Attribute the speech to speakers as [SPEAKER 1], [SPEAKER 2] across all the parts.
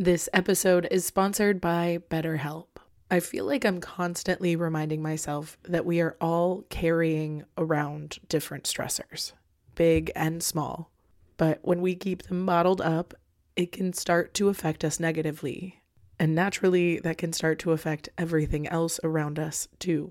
[SPEAKER 1] This episode is sponsored by BetterHelp. I feel like I'm constantly reminding myself that we are all carrying around different stressors, big and small. But when we keep them bottled up, it can start to affect us negatively. And naturally, that can start to affect everything else around us too.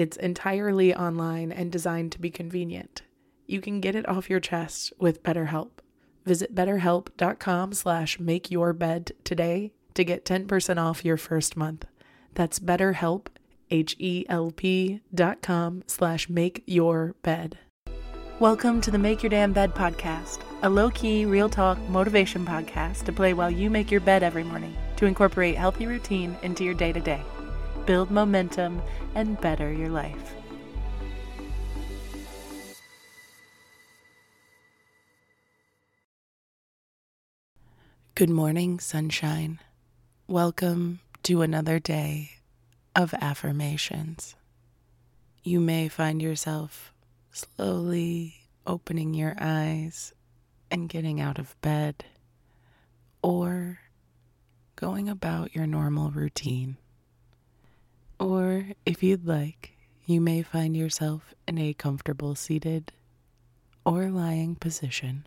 [SPEAKER 1] It's entirely online and designed to be convenient. You can get it off your chest with BetterHelp. Visit betterhelp.com slash makeyourbed today to get 10% off your first month. That's betterhelp, H-E-L-P dot com slash make your bed. Welcome to the Make Your Damn Bed podcast, a low-key, real talk motivation podcast to play while you make your bed every morning to incorporate healthy routine into your day-to-day, build momentum, and better your life. Good morning, sunshine. Welcome to another day of affirmations. You may find yourself slowly opening your eyes and getting out of bed, or going about your normal routine. Or, if you'd like, you may find yourself in a comfortable seated or lying position,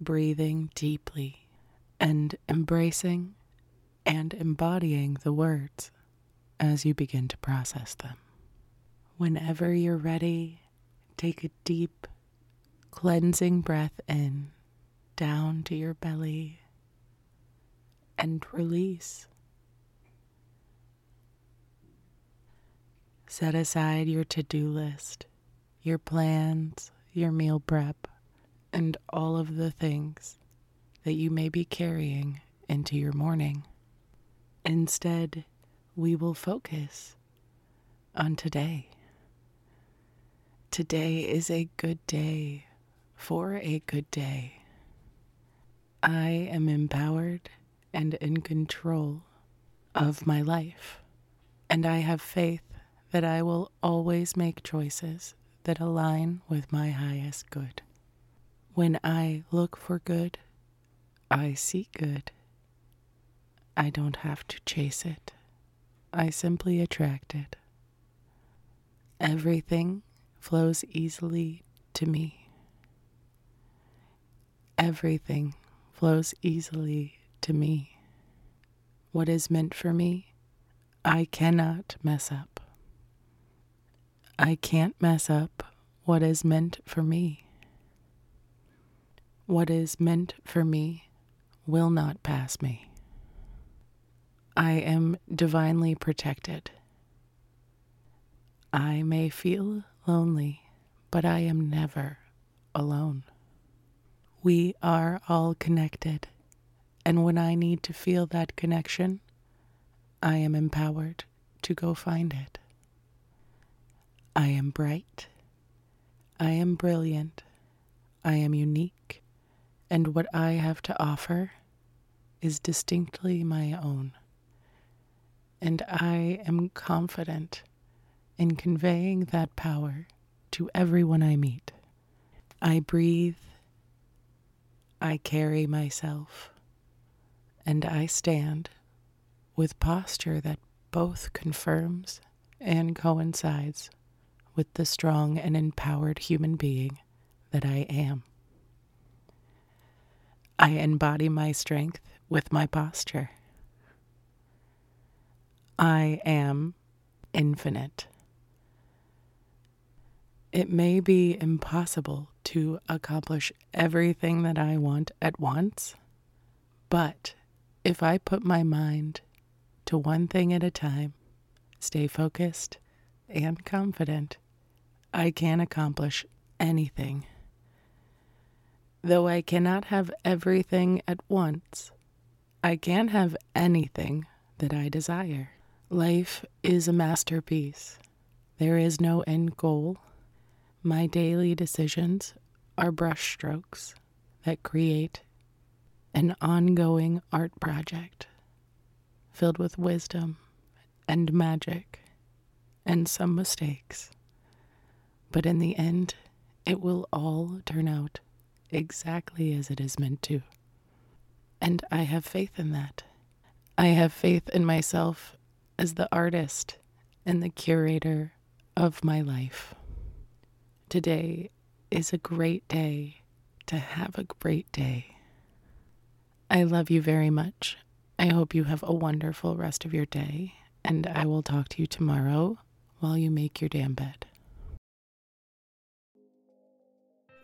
[SPEAKER 1] breathing deeply and embracing and embodying the words as you begin to process them. Whenever you're ready, take a deep, cleansing breath in down to your belly and release. Set aside your to do list, your plans, your meal prep, and all of the things that you may be carrying into your morning. Instead, we will focus on today. Today is a good day for a good day. I am empowered and in control of my life, and I have faith that I will always make choices that align with my highest good. When I look for good, I see good. I don't have to chase it. I simply attract it. Everything flows easily to me. Everything flows easily to me. What is meant for me, I cannot mess up. I can't mess up what is meant for me. What is meant for me will not pass me. I am divinely protected. I may feel lonely, but I am never alone. We are all connected, and when I need to feel that connection, I am empowered to go find it. I am bright. I am brilliant. I am unique, and what I have to offer is distinctly my own. And I am confident in conveying that power to everyone I meet. I breathe, I carry myself, and I stand with posture that both confirms and coincides with the strong and empowered human being that I am. I embody my strength with my posture. I am infinite. It may be impossible to accomplish everything that I want at once, but if I put my mind to one thing at a time, stay focused and confident, I can accomplish anything. Though I cannot have everything at once, I can have anything that I desire. Life is a masterpiece. There is no end goal. My daily decisions are brushstrokes that create an ongoing art project filled with wisdom and magic and some mistakes. But in the end, it will all turn out exactly as it is meant to. And I have faith in that. I have faith in myself as the artist and the curator of my life. Today is a great day to have a great day. I love you very much. I hope you have a wonderful rest of your day, and I will talk to you tomorrow while you make your damn bed.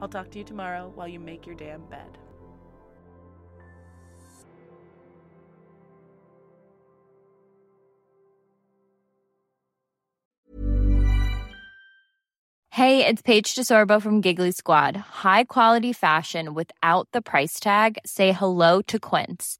[SPEAKER 1] I'll talk to you tomorrow while you make your damn bed.
[SPEAKER 2] Hey, it's Paige DeSorbo from Giggly Squad. High quality fashion without the price tag. Say hello to Quince.